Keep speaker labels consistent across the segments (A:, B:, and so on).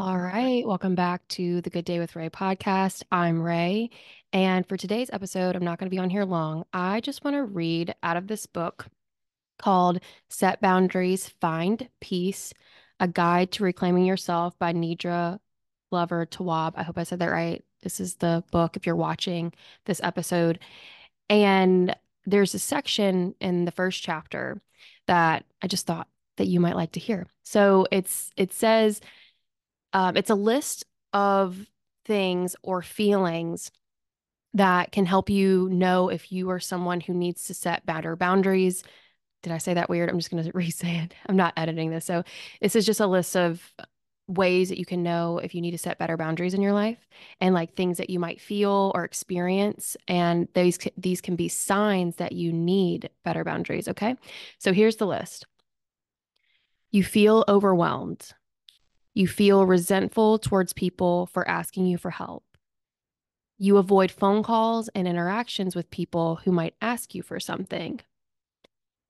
A: All right, welcome back to the Good Day with Ray podcast. I'm Ray, and for today's episode, I'm not going to be on here long. I just want to read out of this book called Set Boundaries, Find Peace A Guide to Reclaiming Yourself by Nedra Glover Tawwab. I hope I said that right. This is the book if you're watching this episode. And there's a section in the first chapter that I just thought that you might like to hear. So it's it says um, it's a list of things or feelings that can help you know if you are someone who needs to set better boundaries. Did I say that weird? I'm just going to re say it. I'm not editing this. So, this is just a list of ways that you can know if you need to set better boundaries in your life and like things that you might feel or experience and these these can be signs that you need better boundaries okay so here's the list you feel overwhelmed you feel resentful towards people for asking you for help. You avoid phone calls and interactions with people who might ask you for something.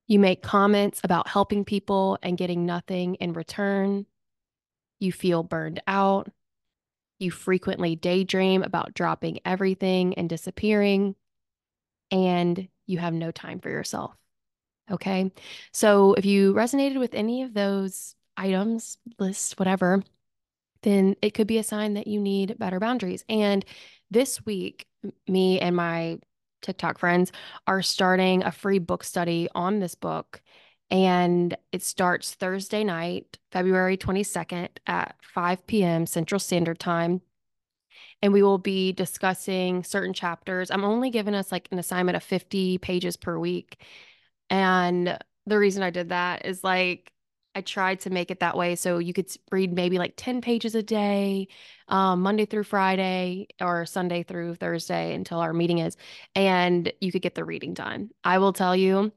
A: You make comments about helping people and getting nothing in return. You feel burned out. You frequently daydream about dropping everything and disappearing. And you have no time for yourself. Okay. So if you resonated with any of those items, lists, whatever, then it could be a sign that you need better boundaries. And this week, me and my TikTok friends are starting a free book study on this book. And it starts Thursday night, February 22nd at 5 p.m. Central Standard Time. And we will be discussing certain chapters. I'm only giving us like an assignment of 50 pages per week. And the reason I did that is like, I tried to make it that way so you could read maybe like 10 pages a day, um, Monday through Friday or Sunday through Thursday until our meeting is, and you could get the reading done. I will tell you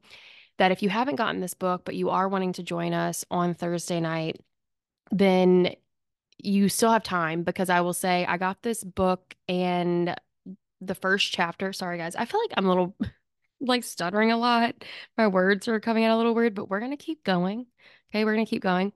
A: that if you haven't gotten this book, but you are wanting to join us on Thursday night, then you still have time because I will say I got this book and the first chapter. Sorry, guys. I feel like I'm a little like stuttering a lot. My words are coming out a little weird, but we're going to keep going. Okay, we're going to keep going.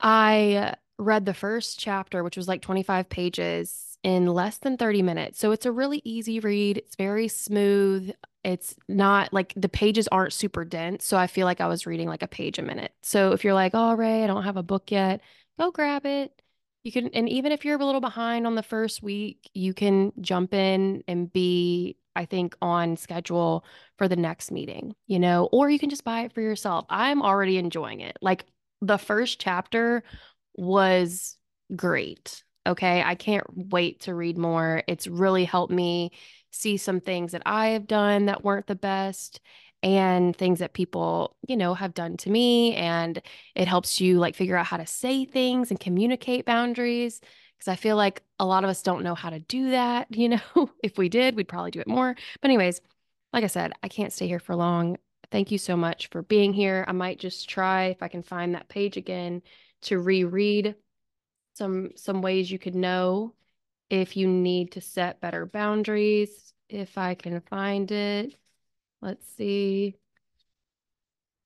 A: I read the first chapter, which was like 25 pages, in less than 30 minutes. So it's a really easy read. It's very smooth. It's not like the pages aren't super dense. So I feel like I was reading like a page a minute. So if you're like, oh, Ray, I don't have a book yet, go grab it. You can, and even if you're a little behind on the first week, you can jump in and be I think, on schedule for the next meeting, you know, or you can just buy it for yourself. I'm already enjoying it. Like the first chapter was great. Okay. I can't wait to read more. It's really helped me see some things that I have done that weren't the best and things that people, you know, have done to me. And it helps you like figure out how to say things and communicate boundaries because I feel like a lot of us don't know how to do that. You know, if we did, we'd probably do it more. But, anyways, like I said, I can't stay here for long. Thank you so much for being here. I might just try if I can find that page again to reread some some ways you could know if you need to set better boundaries. If I can find it, let's see.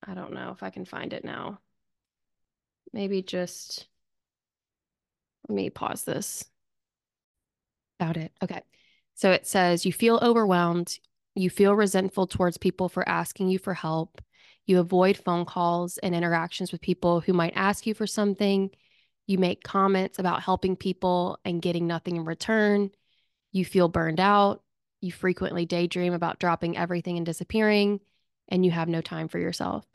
A: I don't know if I can find it now. Maybe just let me pause this. About it. Okay. So it says you feel overwhelmed. You feel resentful towards people for asking you for help. You avoid phone calls and interactions with people who might ask you for something. You make comments about helping people and getting nothing in return. You feel burned out. You frequently daydream about dropping everything and disappearing, and you have no time for yourself.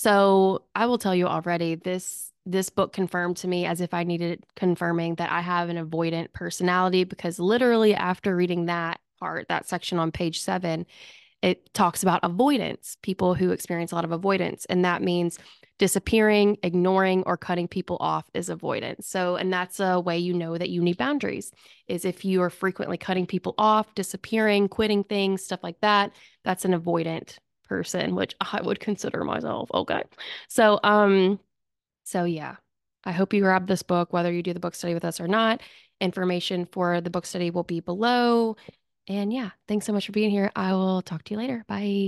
A: So I will tell you already, this this book confirmed to me as if I needed confirming that I have an avoidant personality because literally after reading that part, that section on page seven, it talks about avoidance, people who experience a lot of avoidance. And that means disappearing, ignoring, or cutting people off is avoidance. So, and that's a way you know that you need boundaries is if you are frequently cutting people off, disappearing, quitting things, stuff like that, that's an avoidant person, which I would consider myself. Okay. So, um, so, yeah, I hope you grab this book, whether you do the book study with us or not. Information for the book study will be below. And yeah, thanks so much for being here. I will talk to you later. Bye.